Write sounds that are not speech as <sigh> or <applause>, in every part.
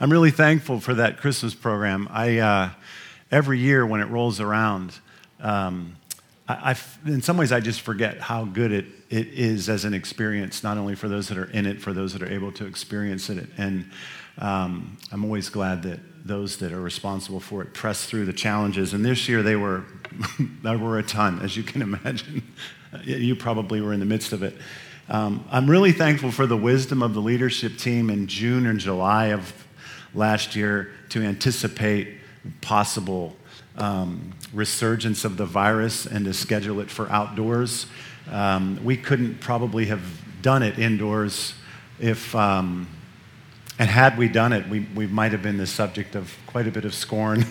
I'm really thankful for that Christmas program. I, uh, every year when it rolls around, um, I, in some ways, I just forget how good it, it is as an experience, not only for those that are in it, for those that are able to experience it. And um, I'm always glad that those that are responsible for it press through the challenges. And this year, they were, <laughs> there were a ton, as you can imagine. <laughs> you probably were in the midst of it. Um, I'm really thankful for the wisdom of the leadership team in June and July of last year to anticipate possible um, resurgence of the virus and to schedule it for outdoors. Um, we couldn't probably have done it indoors if, um, and had we done it, we, we might have been the subject of quite a bit of scorn.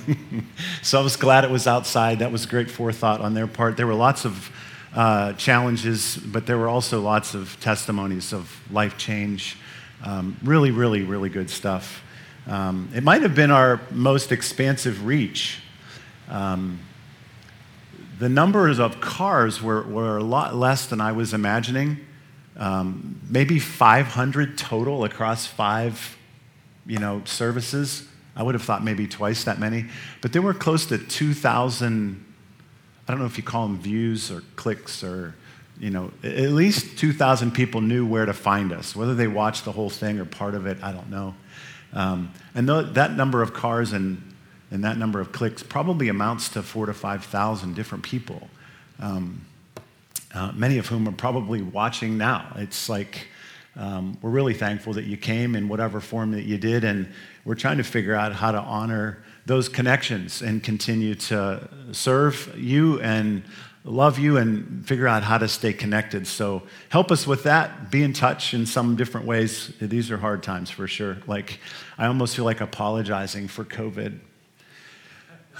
<laughs> so I was glad it was outside. That was great forethought on their part. There were lots of uh, challenges, but there were also lots of testimonies of life change. Um, really, really, really good stuff. Um, it might have been our most expansive reach. Um, the numbers of cars were, were a lot less than I was imagining. Um, maybe 500 total across five, you know, services. I would have thought maybe twice that many, but there were close to 2,000. I don't know if you call them views or clicks or, you know, at least 2,000 people knew where to find us. Whether they watched the whole thing or part of it, I don't know. Um, and th- that number of cars and, and that number of clicks probably amounts to four to 5,000 different people, um, uh, many of whom are probably watching now. It's like um, we're really thankful that you came in whatever form that you did, and we're trying to figure out how to honor those connections and continue to serve you and love you and figure out how to stay connected. So help us with that. Be in touch in some different ways. These are hard times for sure. Like, I almost feel like apologizing for COVID.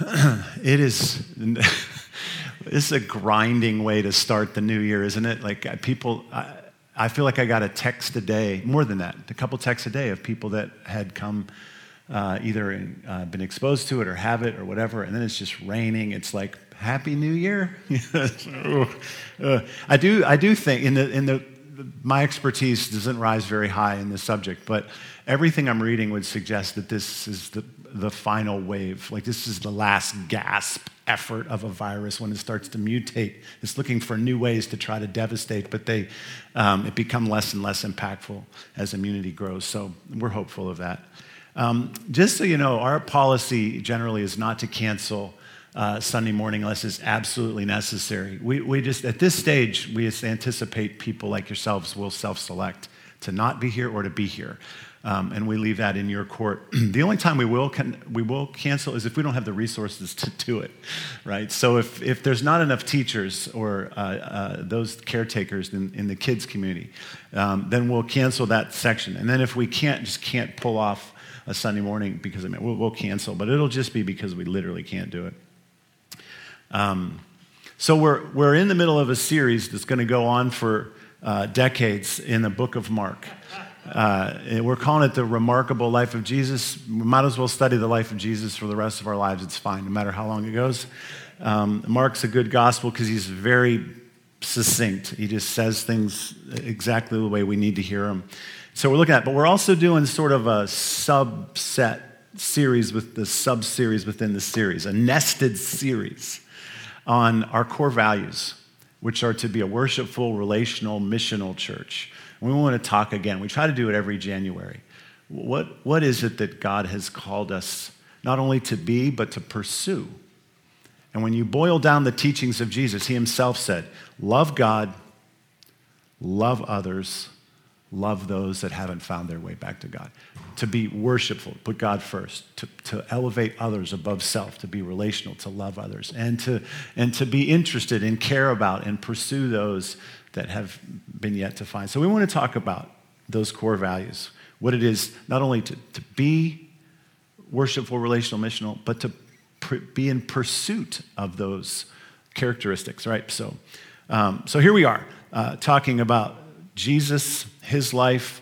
<clears throat> it is. <laughs> it's a grinding way to start the new year, isn't it? Like people, I, I feel like I got a text a day, more than that, a couple texts a day of people that had come uh, either in, uh, been exposed to it or have it or whatever, and then it's just raining. It's like Happy New Year. <laughs> uh, I do, I do think in the in the my expertise doesn't rise very high in this subject, but everything I'm reading would suggest that this is the the final wave. Like this is the last gasp effort of a virus when it starts to mutate. It's looking for new ways to try to devastate, but they um, it become less and less impactful as immunity grows. So we're hopeful of that. Um, just so you know, our policy generally is not to cancel uh, Sunday morning unless it's absolutely necessary. We, we just, at this stage, we anticipate people like yourselves will self select to not be here or to be here. Um, and we leave that in your court. <clears throat> the only time we will, can, we will cancel is if we don't have the resources to do it, right? So if, if there's not enough teachers or uh, uh, those caretakers in, in the kids' community, um, then we'll cancel that section. And then if we can't, just can't pull off a Sunday morning because I mean, we'll, we'll cancel, but it'll just be because we literally can't do it. Um, so we're, we're in the middle of a series that's going to go on for uh, decades in the book of Mark. Uh, we're calling it the remarkable life of Jesus. We might as well study the life of Jesus for the rest of our lives. It's fine, no matter how long it goes. Um, Mark's a good gospel because he's very succinct. He just says things exactly the way we need to hear them. So we're looking at, but we're also doing sort of a subset series with the sub series within the series, a nested series on our core values, which are to be a worshipful, relational, missional church. We want to talk again. We try to do it every January. What, what is it that God has called us not only to be, but to pursue? And when you boil down the teachings of Jesus, he himself said, Love God, love others, love those that haven't found their way back to God. To be worshipful, put God first, to, to elevate others above self, to be relational, to love others, and to, and to be interested and care about and pursue those that have been yet to find. So we want to talk about those core values, what it is not only to, to be worshipful, relational, missional, but to pr- be in pursuit of those characteristics, right? So, um, so here we are uh, talking about Jesus, his life,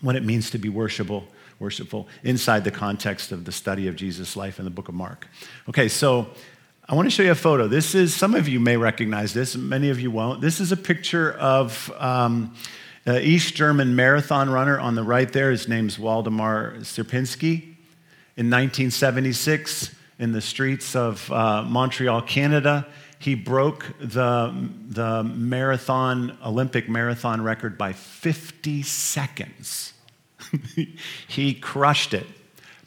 what it means to be worshipful, worshipful inside the context of the study of Jesus' life in the book of Mark. Okay, so I want to show you a photo. This is, some of you may recognize this, many of you won't. This is a picture of um, uh, East German marathon runner on the right there. His name's Waldemar Cierpinski. In 1976, in the streets of uh, Montreal, Canada, he broke the, the marathon, Olympic marathon record by 50 seconds. <laughs> he crushed it,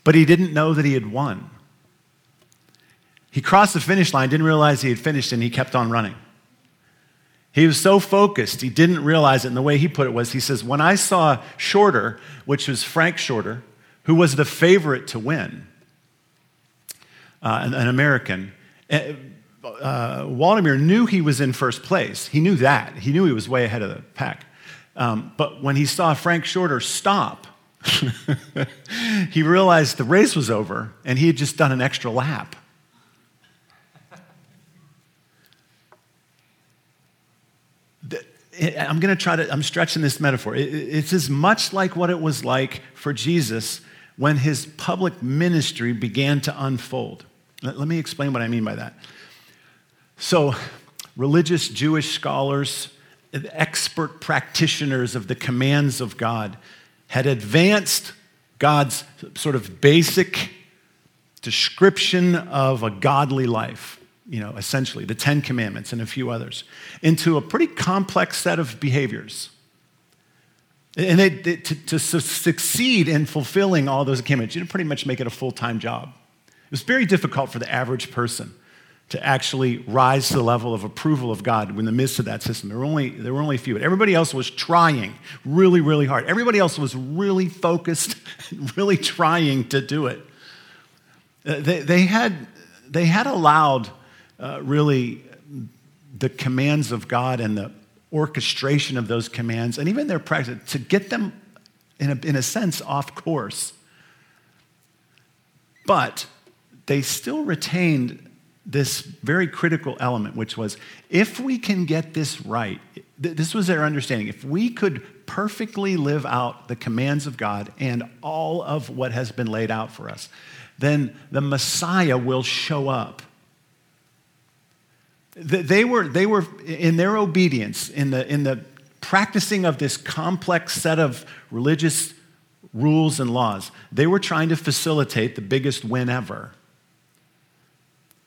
but he didn't know that he had won. He crossed the finish line, didn't realize he had finished, and he kept on running. He was so focused, he didn't realize it. And the way he put it was he says, When I saw Shorter, which was Frank Shorter, who was the favorite to win, uh, an, an, American, eh, uh, Waldemar knew he was in first place. He knew that. He knew he was way ahead of the pack. Um, but when he saw Frank Shorter stop, <laughs> he realized the race was over and he had just done an extra lap. I'm going to try to, I'm stretching this metaphor. It's as much like what it was like for Jesus when his public ministry began to unfold. Let me explain what I mean by that. So, religious Jewish scholars, expert practitioners of the commands of God, had advanced God's sort of basic description of a godly life you know, essentially, the Ten Commandments and a few others, into a pretty complex set of behaviors. And they, they, to, to succeed in fulfilling all those commandments, you pretty much make it a full time job. It was very difficult for the average person to actually rise to the level of approval of God in the midst of that system. There were only, there were only a few. Everybody else was trying really, really hard. Everybody else was really focused, <laughs> really trying to do it. Uh, they, they, had, they had allowed uh, really the commands of God and the orchestration of those commands and even their practice to get them, in a, in a sense, off course. But they still retained this very critical element, which was if we can get this right, this was their understanding. If we could perfectly live out the commands of God and all of what has been laid out for us, then the Messiah will show up they were, they were in their obedience, in the, in the practicing of this complex set of religious rules and laws, they were trying to facilitate the biggest win ever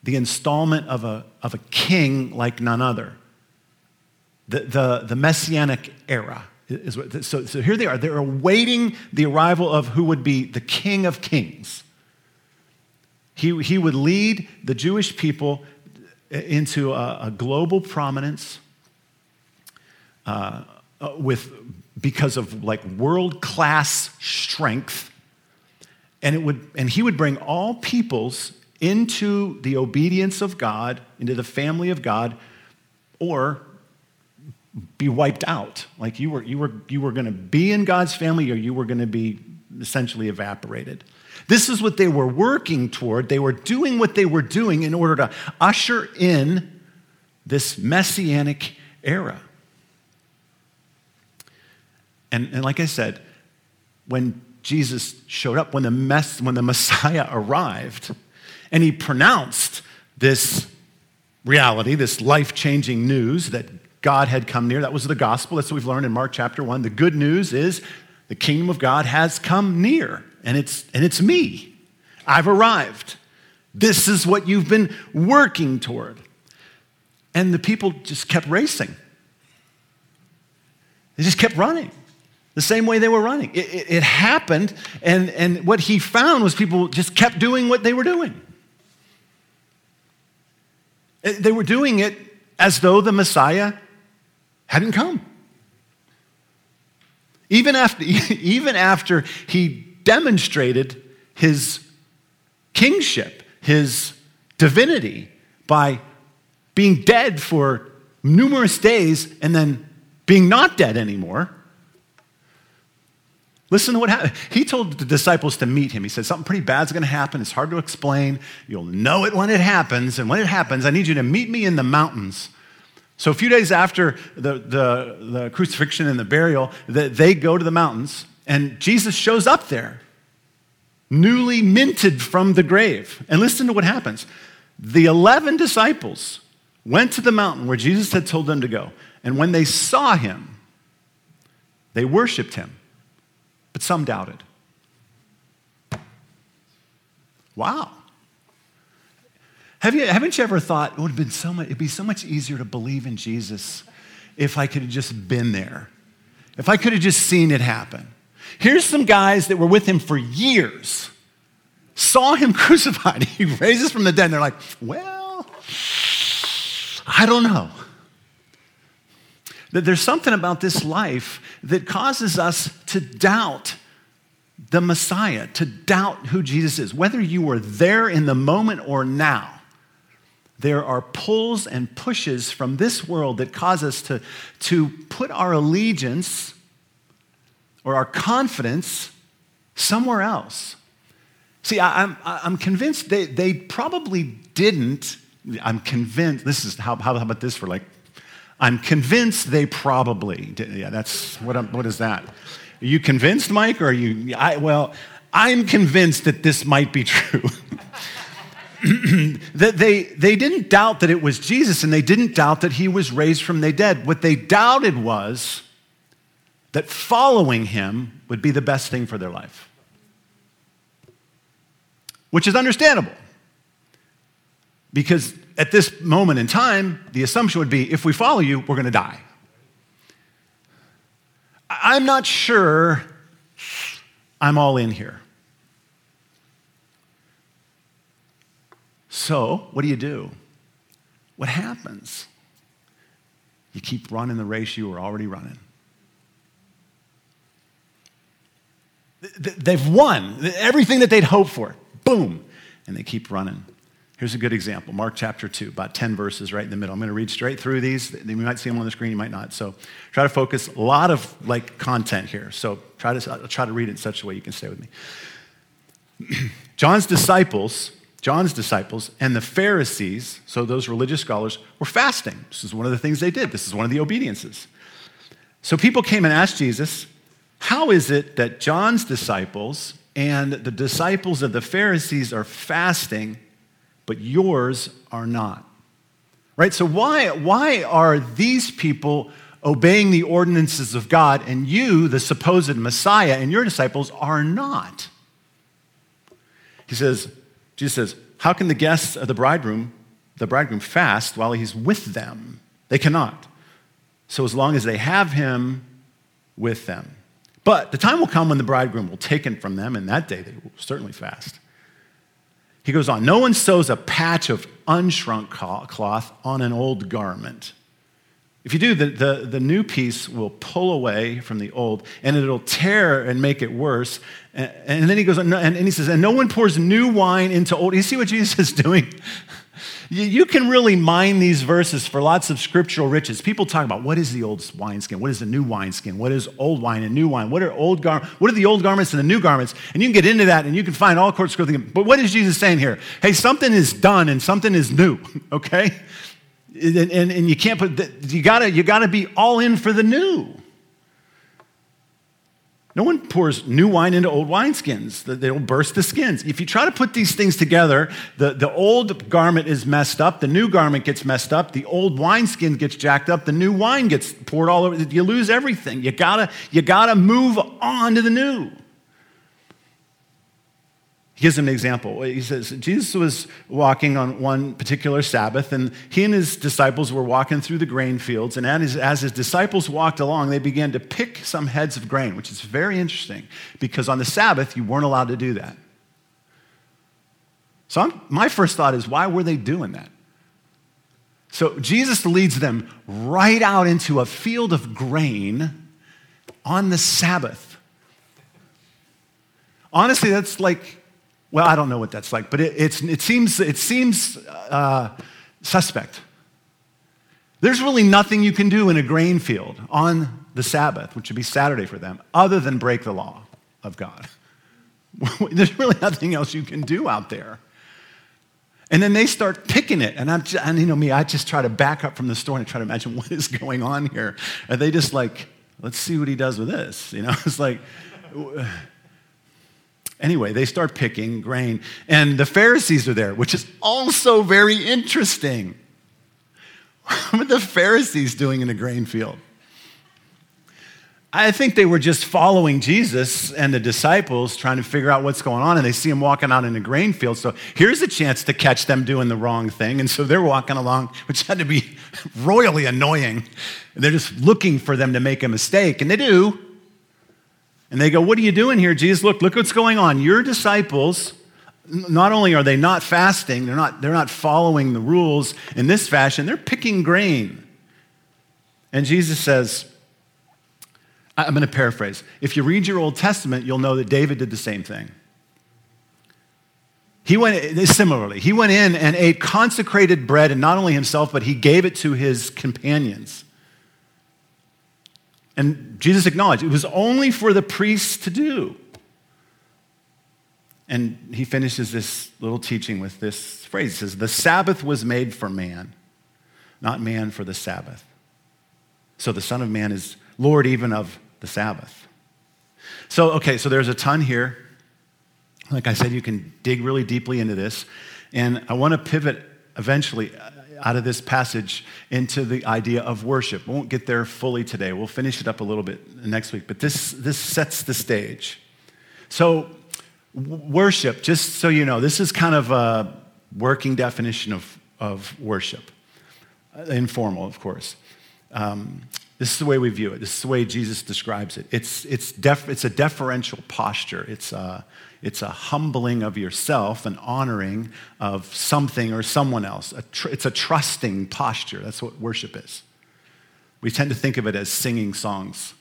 the installment of a, of a king like none other. The, the, the messianic era. Is what, so, so here they are. They're awaiting the arrival of who would be the king of kings. He, he would lead the Jewish people into a, a global prominence uh, uh, with because of like world class strength and it would and he would bring all peoples into the obedience of god into the family of god or be wiped out like you were you were you were going to be in god's family or you were going to be essentially evaporated this is what they were working toward. They were doing what they were doing in order to usher in this messianic era. And, and like I said, when Jesus showed up, when the, mess, when the Messiah <laughs> arrived, and he pronounced this reality, this life changing news that God had come near. That was the gospel. That's what we've learned in Mark chapter 1. The good news is the kingdom of God has come near and it's, and it's me. I've arrived. This is what you've been working toward. And the people just kept racing. They just kept running the same way they were running. It, it, it, happened, and, and what he found was people just kept doing what they were doing. Uh, they were doing it as though the Messiah hadn't come. Even after, <laughs> even after he demonstrated his kingship, his divinity, by being dead for numerous days and then being not dead anymore. Listen to what happened. He told the disciples to meet him. He said, Something pretty bad's going to happen. It's hard to explain. You'll know it when it happens. And when it happens, I need you to meet me in the mountains. So, a few days after the, the, the crucifixion and the burial, the, they go to the mountains. And Jesus shows up there, newly minted from the grave. And listen to what happens. The 11 disciples went to the mountain where Jesus had told them to go. And when they saw him, They worshiped him, but some doubted. Wow. Have you, haven't you ever thought it would have been so much, it'd be so much easier to believe in Jesus if I could have just been there, if I could have just seen it happen? Here's some guys that were with him for years, saw him <laughs> crucified. He raises from the dead, and they're like, well, I don't know. That there's something about this life that causes us to doubt the Messiah, to doubt who Jesus is. Whether you were there in the moment or now, there are pulls and pushes from this world that cause us to, to put our allegiance or our confidence somewhere else. See, I, am I'm, I'm convinced they, they probably didn't. I'm convinced, this is, how, how about this for like, I'm convinced they probably did. Yeah, that's, what, what is that? Are you convinced, Mike? Or are you, I, well, I'm convinced that this might be <laughs> true. <clears throat> that they, they didn't doubt that it was Jesus and they didn't doubt that he was raised from the dead. What they doubted was that following him would be the best thing for their life, which is understandable. Because at this moment in time, the assumption would be if we follow you, we're going to die. I'm not sure I'm all in here. So, what do you do? What happens? You keep running the race you were already running. They've won everything that they'd hoped for. Boom. And they keep running. Here's a good example Mark chapter 2, about 10 verses right in the middle. I'm going to read straight through these. You might see them on the screen, you might not. So try to focus. A lot of like content here. So try to, I'll try to read it in such a way you can stay with me. <clears throat> John's disciples, John's disciples, and the Pharisees, so those religious scholars, were fasting. This is one of the things they did. This is one of the obediences. So people came and asked Jesus, How is it that John's disciples and the disciples of the Pharisees are fasting? But yours are not. Right? So, why, why are these people obeying the ordinances of God and you, the supposed Messiah, and your disciples are not? He says, Jesus says, How can the guests of the bridegroom, the bridegroom fast while he's with them? They cannot. So, as long as they have him with them. But the time will come when the bridegroom will take him from them, and that day they will certainly fast. He goes on, no one sews a patch of unshrunk cloth on an old garment. If you do, the, the, the, new piece will pull away from the old and it'll tear and make it worse. And, and then he goes on, and, and he says, and no one pours new wine into old. You see what Jesus is doing? You can really mine these verses for lots of scriptural riches. People talk about what is the old wineskin? What is the new wineskin? What is old wine and new wine? What are old gar- What are the old garments and the new garments? And you can get into that and you can find all sorts of things. But what is Jesus saying here? Hey, something is done and something is new, <laughs> okay? And, and, and you can't put, the, you gotta, you gotta be all in for the new. No one pours new wine into old wineskins. They'll burst the skins. If you try to put these things together, the, the old garment is messed up, the new garment gets messed up, the old wineskin gets jacked up, the new wine gets poured all over. You lose everything. You gotta, you gotta move on to the new. He gives him an example. He says, Jesus was walking on one particular Sabbath, and he and his disciples were walking through the grain fields. And as his, as his disciples walked along, they began to pick some heads of grain, which is very interesting because on the Sabbath, you weren't allowed to do that. So I'm, my first thought is, why were they doing that? So Jesus leads them right out into a field of grain on the Sabbath. Honestly, that's like well, I don't know what that's like, but it, it seems, it seems uh, suspect. There's really nothing you can do in a grain field on the Sabbath, which would be Saturday for them, other than break the law of God. <laughs> There's really nothing else you can do out there. And then they start picking it. And, I'm just, and you know me, I just try to back up from the store and try to imagine <laughs> what is going on here. Are they just like, let's see what he does with this? You know, <laughs> it's like, Anyway, they start picking grain, and the Pharisees are there, which is also very interesting. <laughs> What are the Pharisees doing in a grain field? I think they were just following Jesus and the disciples, trying to figure out what's going on, and they see him walking out in a grain field. So here's a chance to catch them doing the wrong thing. And so they're walking along, which had to be <laughs> royally annoying. They're just looking for them to make a mistake, and they do. And they go, What are you doing here, Jesus? Look, look what's going on. Your disciples, not only are they not fasting, they're not, they're not following the rules in this fashion, they're picking grain. And Jesus says, I'm going to paraphrase. If you read your Old Testament, you'll know that David did the same thing. He went similarly. He went in and ate consecrated bread, and not only himself, but he gave it to his companions. And Jesus acknowledged it was only for the priests to do. And he finishes this little teaching with this phrase. He says, The Sabbath was made for man, not man for the Sabbath. So the Son of Man is Lord even of the Sabbath. So, okay, so there's a ton here. Like I said, you can dig really deeply into this. And I want to pivot eventually out of this passage into the idea of worship. We won't get there fully today. We'll finish it up a little bit next week. But this, this sets the stage. So, worship, just so you know, this is kind of a working definition of, of worship, uh, informal, of course. Um, this is the way we view it. This is the way Jesus describes it. It's, it's, def, it's a deferential posture. It's a, it's a humbling of yourself, an honoring of something or someone else. It's a trusting posture. That's what worship is. We tend to think of it as singing songs,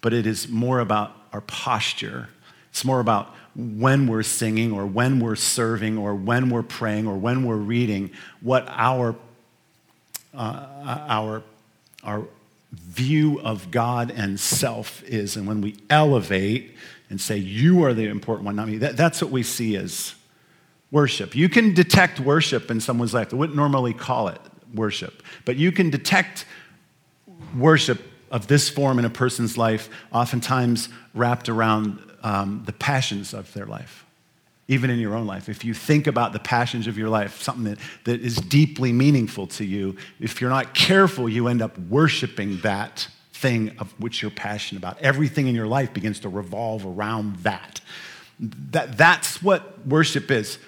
but it is more about our posture. It's more about when we're singing or when we're serving or when we're praying or when we're reading, what our, uh, our our view of God and self is. And when we elevate and say, You are the important one, not me, that, that's what we see as worship. You can detect worship in someone's life. They wouldn't normally call it worship, but you can detect worship of this form in a person's life, oftentimes wrapped around um, the passions of their life even in your own life. If you think about the passions of your life, something that, that is deeply meaningful to you, if you're not careful, you end up worshiping that thing of which you're passionate about. Everything in your life begins to revolve around that. that that's what worship is.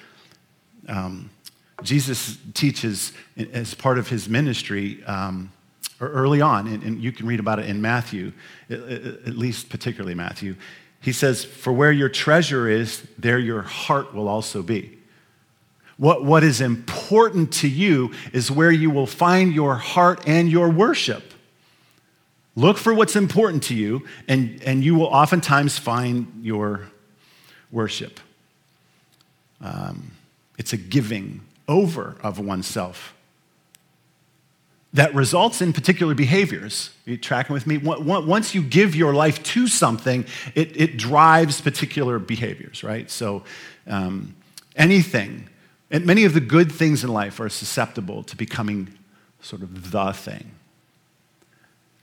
Um, Jesus teaches as part of his ministry um, early on, and, and, you can read about it in Matthew, at least particularly Matthew. He says, For where your treasure is, there your heart will also be. What, what is important to you is where you will find your heart and your worship. Look for what's important to you, and, and you will oftentimes find your worship. Um, it's a giving over of oneself that results in particular behaviors. Are you tracking with me? Once you give your life to something, it, it drives particular behaviors, right? So um, anything, and many of the good things in life are susceptible to becoming sort of the thing,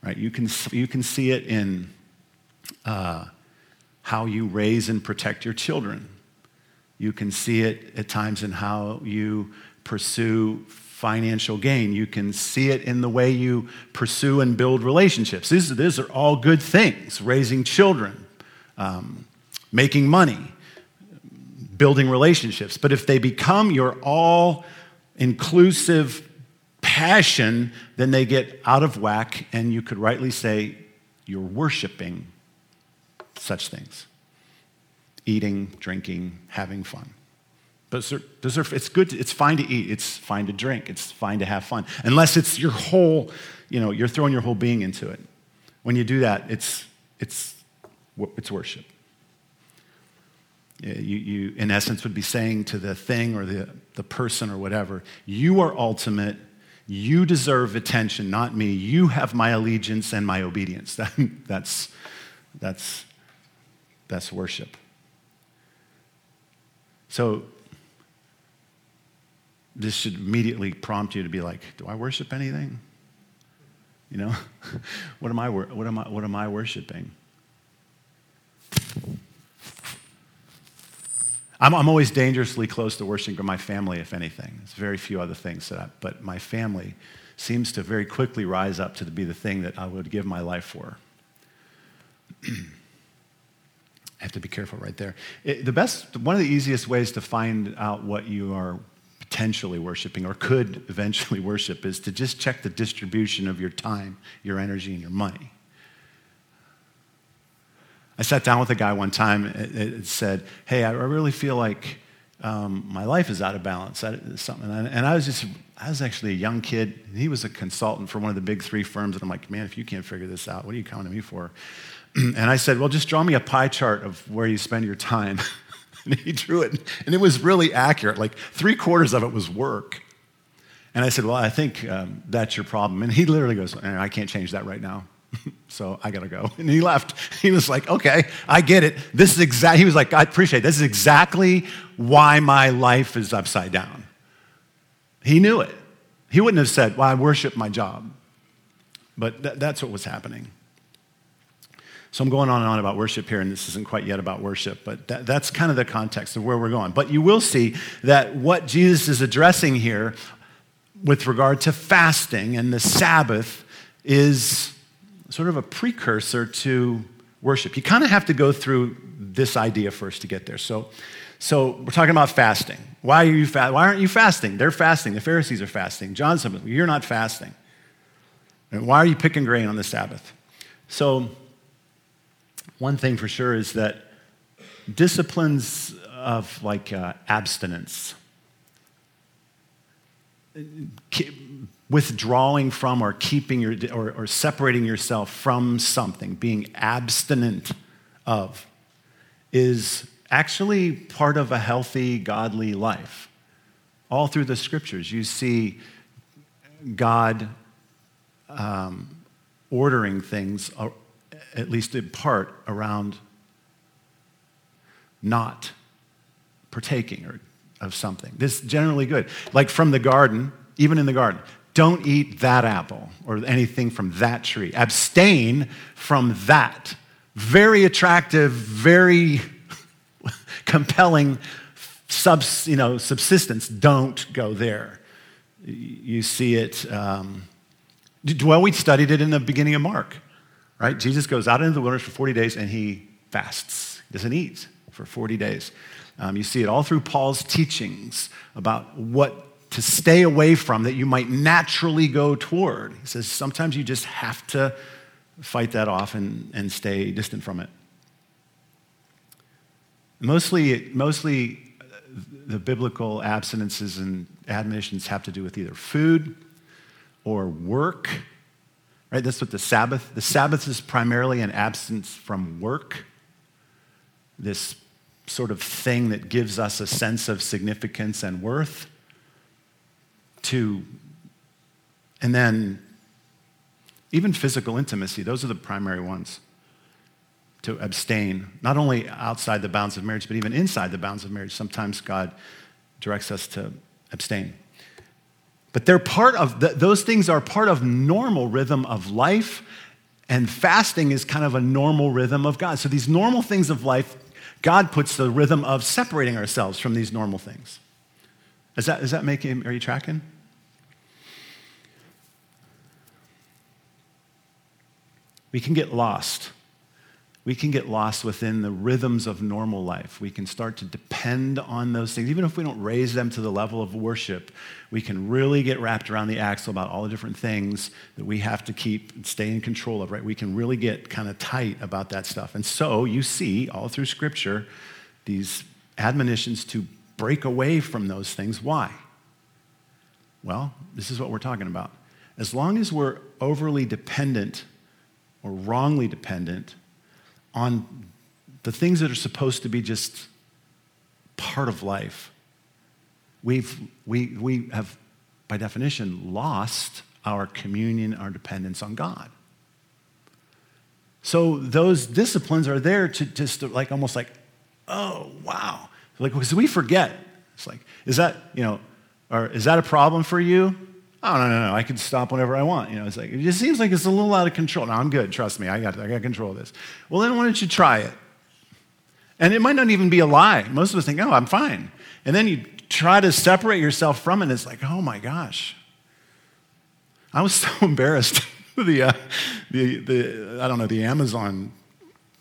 right? You can, you can see it in uh, how you raise and protect your children. You can see it at times in how you pursue financial gain. You can see it in the way you pursue and build relationships. These, these are all good things raising children, um, making money, building relationships. But if they become your all inclusive passion, then they get out of whack, and you could rightly say you're worshiping such things eating, drinking, having fun. But it's good, to, it's fine to eat, it's fine to drink, it's fine to have fun. Unless it's your whole, you know, you're throwing your whole being into it. When you do that, it's, it's, it's worship. You, you, in essence, would be saying to the thing or the, the person or whatever, you are ultimate, you deserve attention, not me. You have my allegiance and my obedience. <laughs> That, that's, that's, that's worship. So this should immediately prompt you to be like, do I worship anything? You know, <laughs> what am I, what am I, what am I worshiping? I'm, I'm always dangerously close to worshiping my family, if anything. There's very few other things that I, but my family seems to very quickly rise up to be the thing that I would give my life for. <clears throat> I have to be careful right there. It, the best, one of the easiest ways to find out what you are potentially worshiping or could <laughs> eventually worship is to just check the distribution of your time, your energy, and your money. I sat down with a guy one time and said, Hey, I really feel like um, my life is out of balance. Something. And I was just, I was actually a young kid. He was a consultant for one of the big three firms. And I'm like, man, if you can't figure this out, what are you coming to me for? <clears throat> and I said, well, just draw me a pie chart of where you spend your time. <laughs> and he drew it. And it was really accurate. Like three quarters of it was work. And I said, well, I think um, that's your problem. And he literally goes, I can't change that right now. <laughs> so I got to go. And he left. <laughs> He was like, okay, I get it. This is exactly, he was like, I appreciate it. This is exactly why my life is upside down. He knew it. He wouldn't have said, well, I worship my job. But th- that's what was happening. So I'm going on and on about worship here, and this isn't quite yet about worship, but that, that's kind of the context of where we're going. But you will see that what Jesus is addressing here with regard to fasting and the Sabbath is sort of a precursor to worship. You kind of have to go through this idea first to get there. So, so we're talking about fasting. Why are you fa- Why aren't you fasting? They're fasting. The Pharisees are fasting. John said, "You're not fasting." And why are you picking grain on the Sabbath? So, one thing for sure is that disciplines of like uh, abstinence withdrawing from or keeping your or, or separating yourself from something, being abstinent of, is actually part of a healthy, godly life. All through the scriptures, you see God um, ordering things, uh, at least in part, around not partaking or of something. This is generally good. Like from the garden, even in the garden, don't eat that apple or anything from that tree. Abstain from that. Very attractive, very <laughs> compelling subs, you know, subsistence. Don't go there. You see it. Um, well, we studied it in the beginning of Mark, right? Jesus goes out into the wilderness for 40 days and he fasts. He doesn't eat for 40 days. Um, you see it all through Paul's teachings about what to stay away from that you might naturally go toward. He says sometimes you just have to fight that off and, and stay distant from it. Mostly, mostly uh, the biblical abstinences and admonitions have to do with either food or work. Right? That's what the Sabbath. The Sabbath is primarily an absence from work. This sort of thing that gives us a sense of significance and worth to, and then even physical intimacy, those are the primary ones to abstain, not only outside the bounds of marriage, but even inside the bounds of marriage. Sometimes God directs us to abstain. But they're part of, those things are part of normal rhythm of life, and fasting is kind of a normal rhythm of God. So these normal things of life, God puts the rhythm of separating ourselves from these normal things. Is that, is that making, are you tracking? We can get lost. We can get lost within the rhythms of normal life. We can start to depend on those things. Even if we don't raise them to the level of worship, we can really get wrapped around the axle about all the different things that we have to keep and stay in control of, right? We can really get kind of tight about that stuff. And so you see all through Scripture these admonitions to break away from those things. Why? Well, this is what we're talking about. As long as we're overly dependent or wrongly dependent on the things that are supposed to be just part of life, we've, we, we have, by definition, lost our communion, our dependence on God. So those disciplines are there to just like almost like, oh, wow. Like, because we forget. It's like, is that, you know, or is that a problem for you? Oh, no, no, no. I can stop whenever I want. You know, it's like, it just seems like it's a little out of control. No, I'm good. Trust me. I got, I got control of this. Well, then why don't you try it? And it might not even be a lie. Most of us think, oh, I'm fine. And then you try to separate yourself from it. It's like, oh my gosh. I was <laughs> so embarrassed. <laughs> the, uh, the, the, I don't know, the Amazon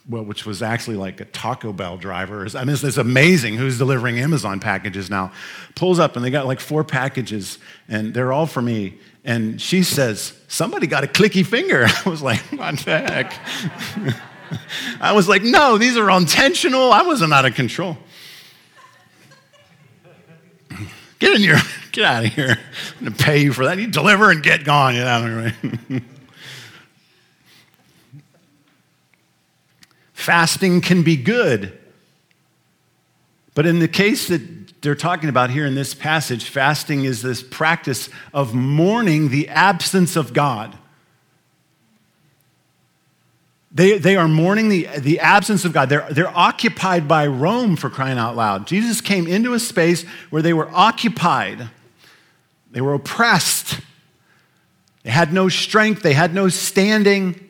well, which was actually like a Taco Bell driver. I mean, it's, it's, amazing who's delivering Amazon packages now. Pulls up and they got like four packages and they're all for me. And she says, Somebody got a clicky finger. <laughs> I was like, What the heck? <laughs> I was like, No, these are intentional. I wasn't out of control. <laughs> Get in here. Get out of here. I'm going to pay you for that. You deliver and get gone. Get out of here. Fasting can be good. But in the case that they're talking about here in this passage, fasting is this practice of mourning the absence of God. They, they are mourning the, the absence of God. They're, they're occupied by Rome for crying out loud. Jesus came into a space where they were occupied, they were oppressed, they had no strength, they had no standing,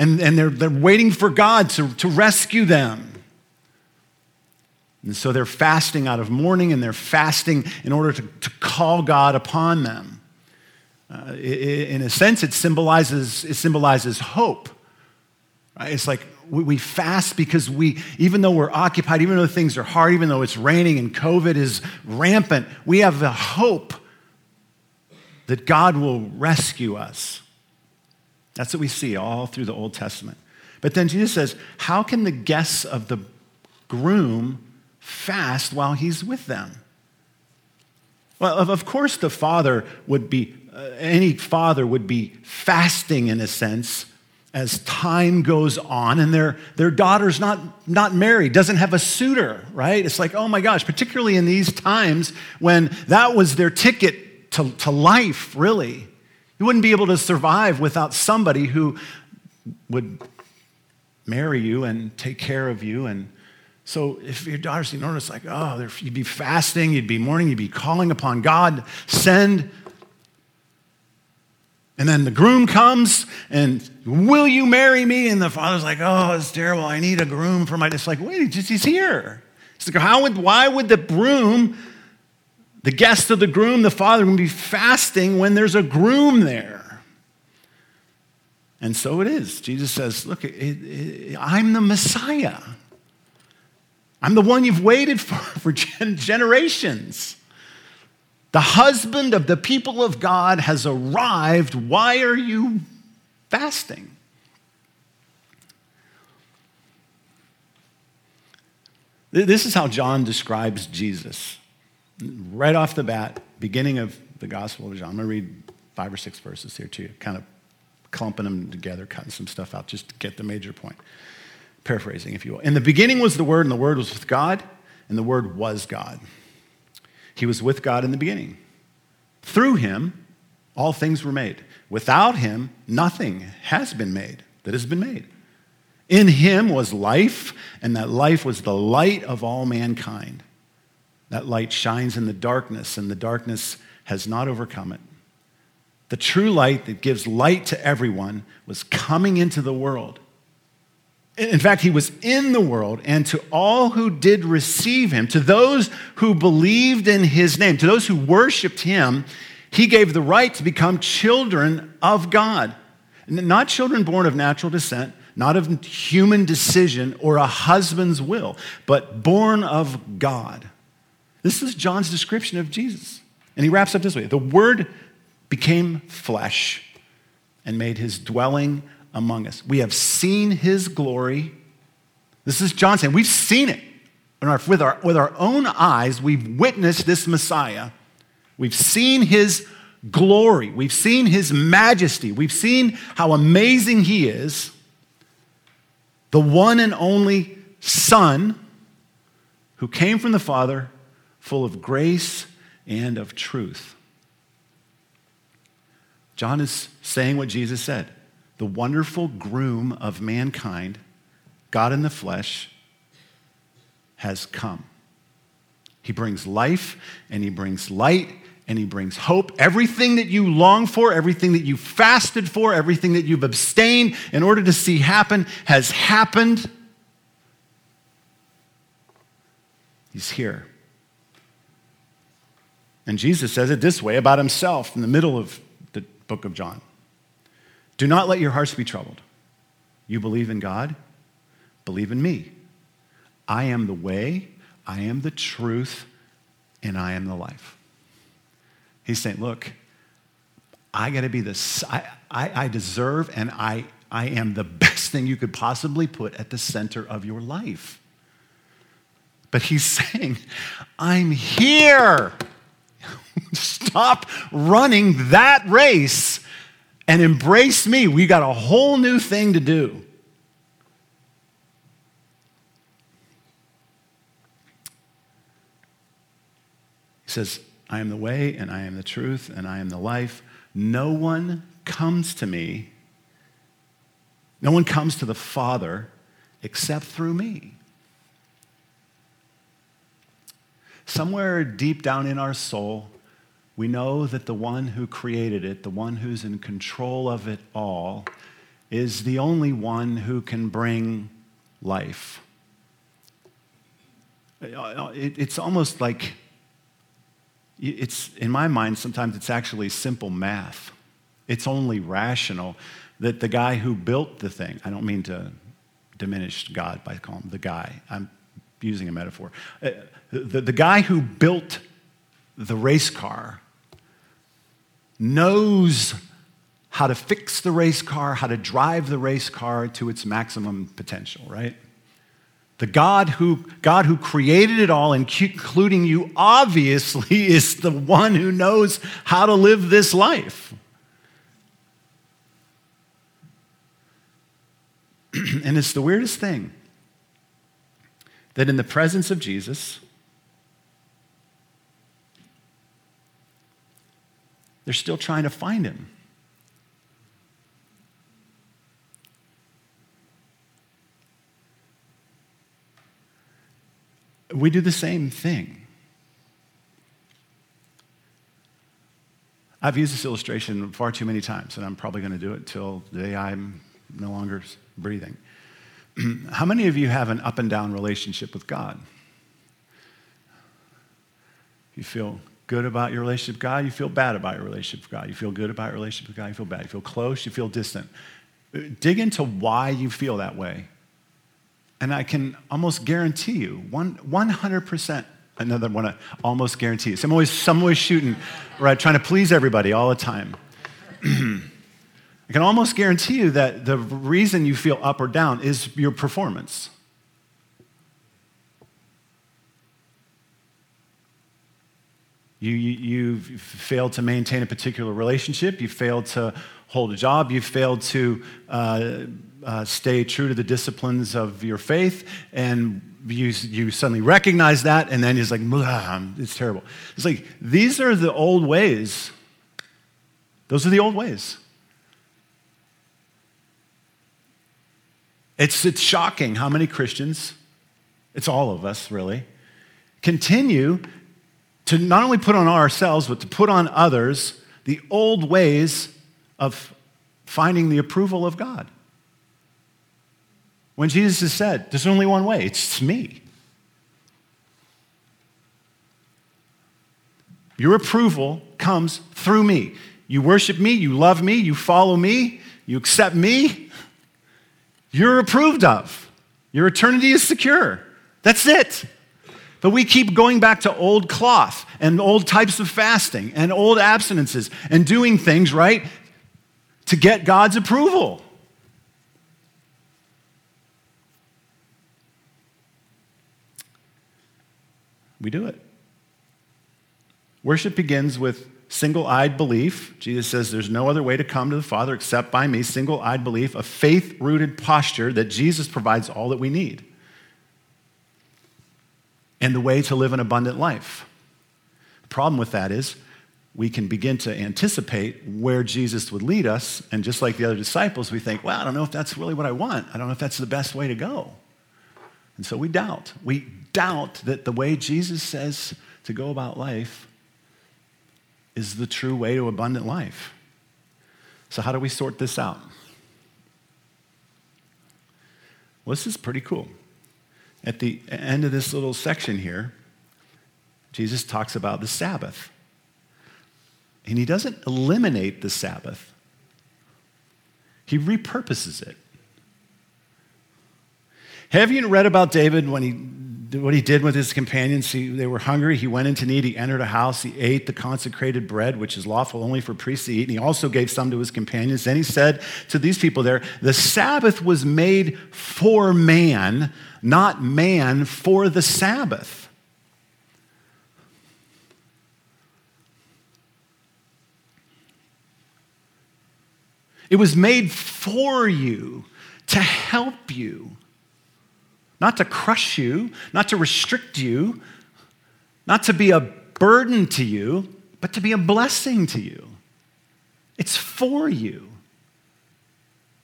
and, and they're, they're waiting for God to, to rescue them. And so they're fasting out of mourning and they're fasting in order to, to call God upon them. Uh, in a sense, it symbolizes, it symbolizes hope. Right? It's like we, we fast because we, even though we're occupied, even though things are hard, even though it's raining and COVID is rampant, we have the hope that God will rescue us. That's what we see all through the Old Testament. But then Jesus says, How can the guests of the groom fast while he's with them? Well, of course, the father would be, uh, any father would be fasting in a sense as time goes on and their, their daughter's not, not married, doesn't have a suitor, right? It's like, oh my gosh, particularly in these times when that was their ticket to, to life, really. You wouldn't be able to survive without somebody who would marry you and take care of you. And so if your daughter's order, it's like, oh, you'd be fasting, you'd be mourning, you'd be calling upon God, send and then the groom comes and, will you marry me? And the father's like, oh, it's terrible. I need a groom for my. It's like, wait, he's here. It's like, how would, why would the groom, the guest of the groom, the father, will be fasting when there's a groom there? And so it is. Jesus says, look, it, it, I'm the Messiah. I'm the one you've waited for <laughs> for generations. The husband of the people of God has arrived. Why are you fasting? This is how John describes Jesus. Right off the bat, beginning of the Gospel of John. I'm going to read five or six verses here to you, kind of clumping them together, cutting some stuff out just to get the major point. Paraphrasing, if you will. In the beginning was the Word, and the Word was with God, and the Word was God. He was with God in the beginning. Through him, all things were made. Without him, nothing has been made that has been made. In him was life, and that life was the light of all mankind. That light shines in the darkness, and the darkness has not overcome it. The true light that gives light to everyone was coming into the world. In fact, he was in the world, and to all who did receive him, to those who believed in his name, to those who worshiped him, he gave the right to become children of God. Not children born of natural descent, not of human decision or a husband's will, but born of God. This is John's description of Jesus. And he wraps up this way The Word became flesh and made his dwelling among us. We have seen his glory. This is John saying, we've seen it. Our, with, our, with our own eyes, we've witnessed this Messiah. We've seen his glory. We've seen his majesty. We've seen how amazing he is. The one and only Son who came from the Father, full of grace and of truth. John is saying what Jesus said the wonderful groom of mankind, God in the flesh, has come. He brings life and he brings light and he brings hope. Everything that you long for, everything that you fasted for, everything that you've abstained in order to see happen has happened. He's here. And Jesus says it this way about himself in the middle of the book of John. Do not let your hearts be troubled. You believe in God, believe in me. I am the way, I am the truth, and I am the life. He's saying, look, I got to be the, I, I, I deserve and I, I am the best thing you could possibly put at the center of your life. But he's <laughs> saying, I'm here. <laughs> Stop running that race and embrace me. We got a whole new thing to do. He says, I am the way and I am the truth and I am the life. No one comes to me, no one comes to the Father except through me. Somewhere deep down in our soul, we know that the one who created it, the one who's in control of it all, is the only one who can bring life. It's almost like, it's, in my mind, sometimes it's actually simple math. It's only rational that the guy who built the thing, I don't mean to diminish God by calling him the guy, I'm using a metaphor. Uh, the, the guy who built the race car knows how to fix the race car, how to drive the race car to its maximum potential, right? The God who, God who created it all, including you, obviously <laughs> is the one who knows how to live this life. <clears throat> and it's the weirdest thing that in the presence of Jesus, they're still trying to find him. We do the same thing. I've used this illustration far too many times, and I'm probably going to do it till the day I'm no longer breathing. <clears throat> How many of you have an up and down relationship with God? You feel good about your relationship with God, you feel bad about your relationship with God. You feel good about your relationship with God, you feel bad. You feel close, you feel distant. Dig into why you feel that way. And I can almost guarantee you, one, 100%, another one, I almost guarantee you. So I'm always, some always shooting, right, trying to please everybody all the time. <clears throat> I can almost guarantee you that the reason you feel up or down is your performance. You, you, have failed to maintain a particular relationship. You failed to hold a job. You failed to uh, uh, stay true to the disciplines of your faith. And you, you suddenly recognize that, and then it's like, it's terrible. It's like, these are the old ways. Those are the old ways. It's, it's shocking how many Christians, it's all of us really, continue to not only put on ourselves, but to put on others the old ways of finding the approval of God. When Jesus has said, there's only one way, it's me. Your approval comes through me. You worship me, you love me, you follow me, you accept me, you're approved of. Your eternity is secure. That's it. But we keep going back to old cloth and old types of fasting and old abstinences and doing things, right, to get God's approval. We do it. Worship begins with single eyed belief. Jesus says there's no other way to come to the Father except by me. Single eyed belief, a faith rooted posture that Jesus provides all that we need, and the way to live an abundant life. The problem with that is we can begin to anticipate where Jesus would lead us, and just like the other disciples, we think, well, I don't know if that's really what I want. I don't know if that's the best way to go. And so we doubt. We doubt that the way Jesus says to go about life is the true way to abundant life. So, how do we sort this out? Well, this is pretty cool. At the end of this little section here, Jesus talks about the Sabbath. And he doesn't eliminate the Sabbath, he repurposes it. Have you read about David when he what he did with his companions. He, they were hungry. He went into need. He entered a house. He ate the consecrated bread, which is lawful only for priests to eat. And he also gave some to his companions. Then he said to these people there, The Sabbath was made for man, not man for the Sabbath. It was made for you to help you not to crush you, not to restrict you, not to be a burden to you, but to be a blessing to you. It's for you.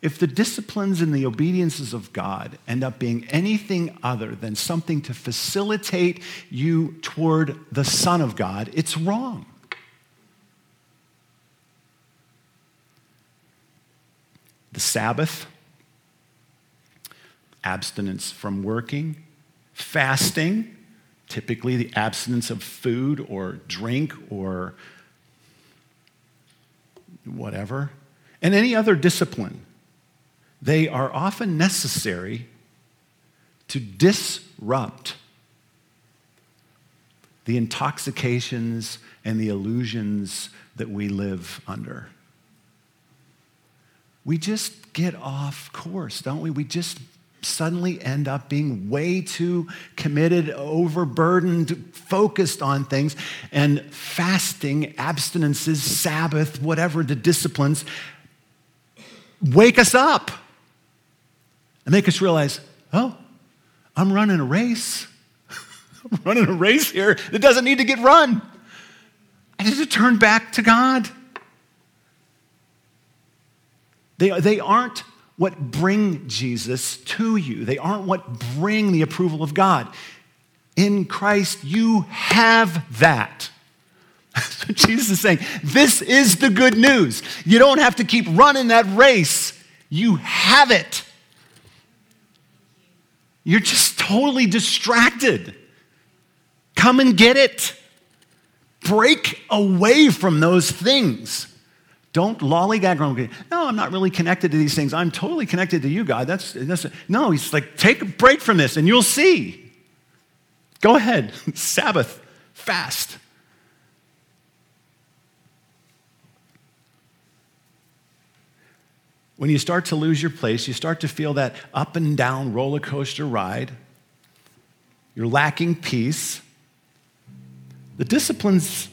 If the disciplines and the obediences of God end up being anything other than something to facilitate you toward the Son of God, it's wrong. The Sabbath abstinence from working, fasting, typically the abstinence of food or drink or whatever, and any other discipline. They are often necessary to disrupt the intoxications and the illusions that we live under. We just get off course, don't we? We just suddenly end up being way too committed, overburdened, focused on things. And fasting, abstinences, Sabbath, whatever the disciplines, wake us up and make us realize, oh, I'm running a race. <laughs> I'm running a race here that doesn't need to get run. I need to turn back to God. They, they aren't what bring Jesus to you. They aren't what bring the approval of God. In Christ, you have that. <laughs> So Jesus is saying, This is the good news. You don't have to keep running that race, you have it. You're just totally distracted. Come and get it. Break away from those things. Don't lollygag around. No, I'm not really connected to these things. I'm totally connected to you, God. That's, that's no. He's like, take a break from this, and you'll see. Go ahead, <laughs> Sabbath, fast. When you start to lose your place, you start to feel that up and down roller coaster ride. You're lacking peace. The disciplines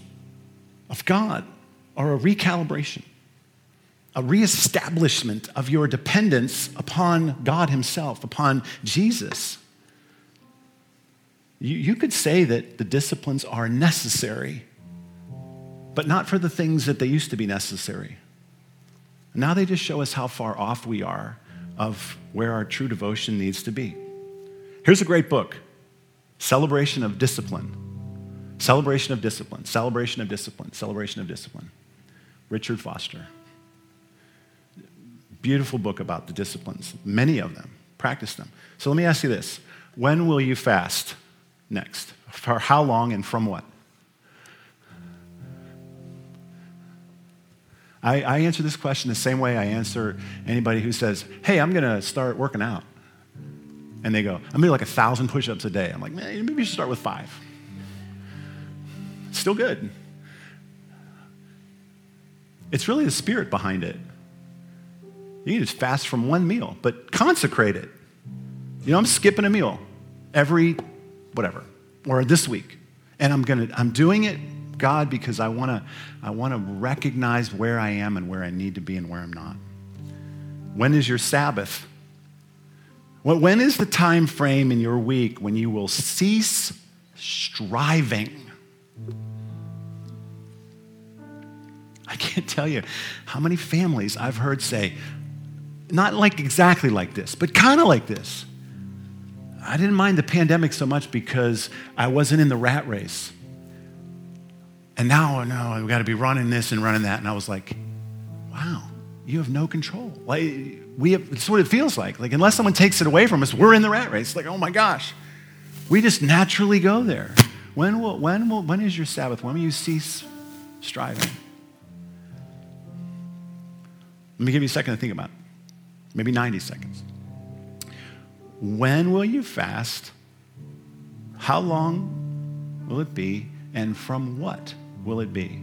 of God are a recalibration a reestablishment of your dependence upon God Himself, upon Jesus. You, you could say that the disciplines are necessary, but not for the things that they used to be necessary. Now they just show us how far off we are of where our true devotion needs to be. Here's a great book Celebration of Discipline. Celebration of Discipline, Celebration of Discipline, Celebration of Discipline. Richard Foster. Beautiful book about the disciplines, many of them. Practice them. So let me ask you this When will you fast next? For how long and from what? I, I answer this question the same way I answer anybody who says, Hey, I'm going to start working out. And they go, I'm going to do like a thousand push ups a day. I'm like, Man, maybe you should start with five. still good. It's really the spirit behind it. You can just fast from one meal, but consecrate it. You know, I'm skipping a meal every whatever, or this week. And I'm gonna, I'm doing it, God, because I wanna, I wanna recognize where I am and where I need to be and where I'm not. When is your Sabbath? When is the time frame in your week when you will cease striving? I can't tell you how many families I've heard say, not like exactly like this, but kind of like this. I didn't mind the pandemic so much because I wasn't in the rat race. And now, oh, no, we got to be running this and running that. And I was like, wow, you have no control. Like, we have, it's what it feels like. Like, unless someone takes it away from us, we're in the rat race. Like, oh my gosh. We just naturally go there. When, will, when, will, when is your Sabbath? When will you cease striving? Let me give you a second to think about it maybe 90 seconds. When will you fast? How long will it be? And from what will it be?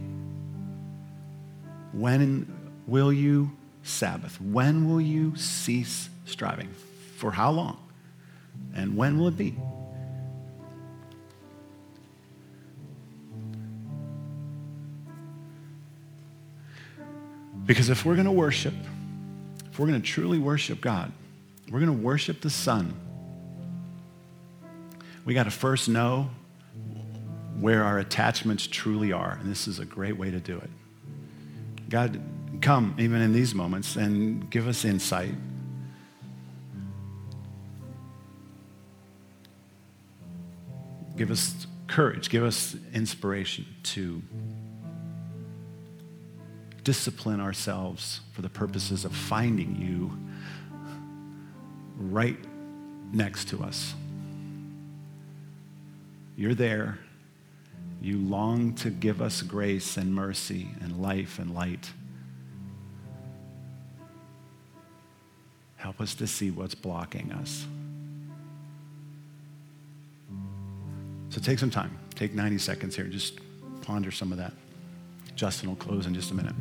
When will you Sabbath? When will you cease striving? For how long? And when will it be? Because if we're going to worship, if we're going to truly worship God, we're going to worship the Son. We got to first know where our attachments truly are. And this is a great way to do it. God, come even in these moments and give us insight. Give us courage. Give us inspiration to discipline ourselves for the purposes of finding you right next to us. You're there. You long to give us grace and mercy and life and light. Help us to see what's blocking us. So take some time. Take 90 seconds here. Just ponder some of that. Justin will close in just a minute.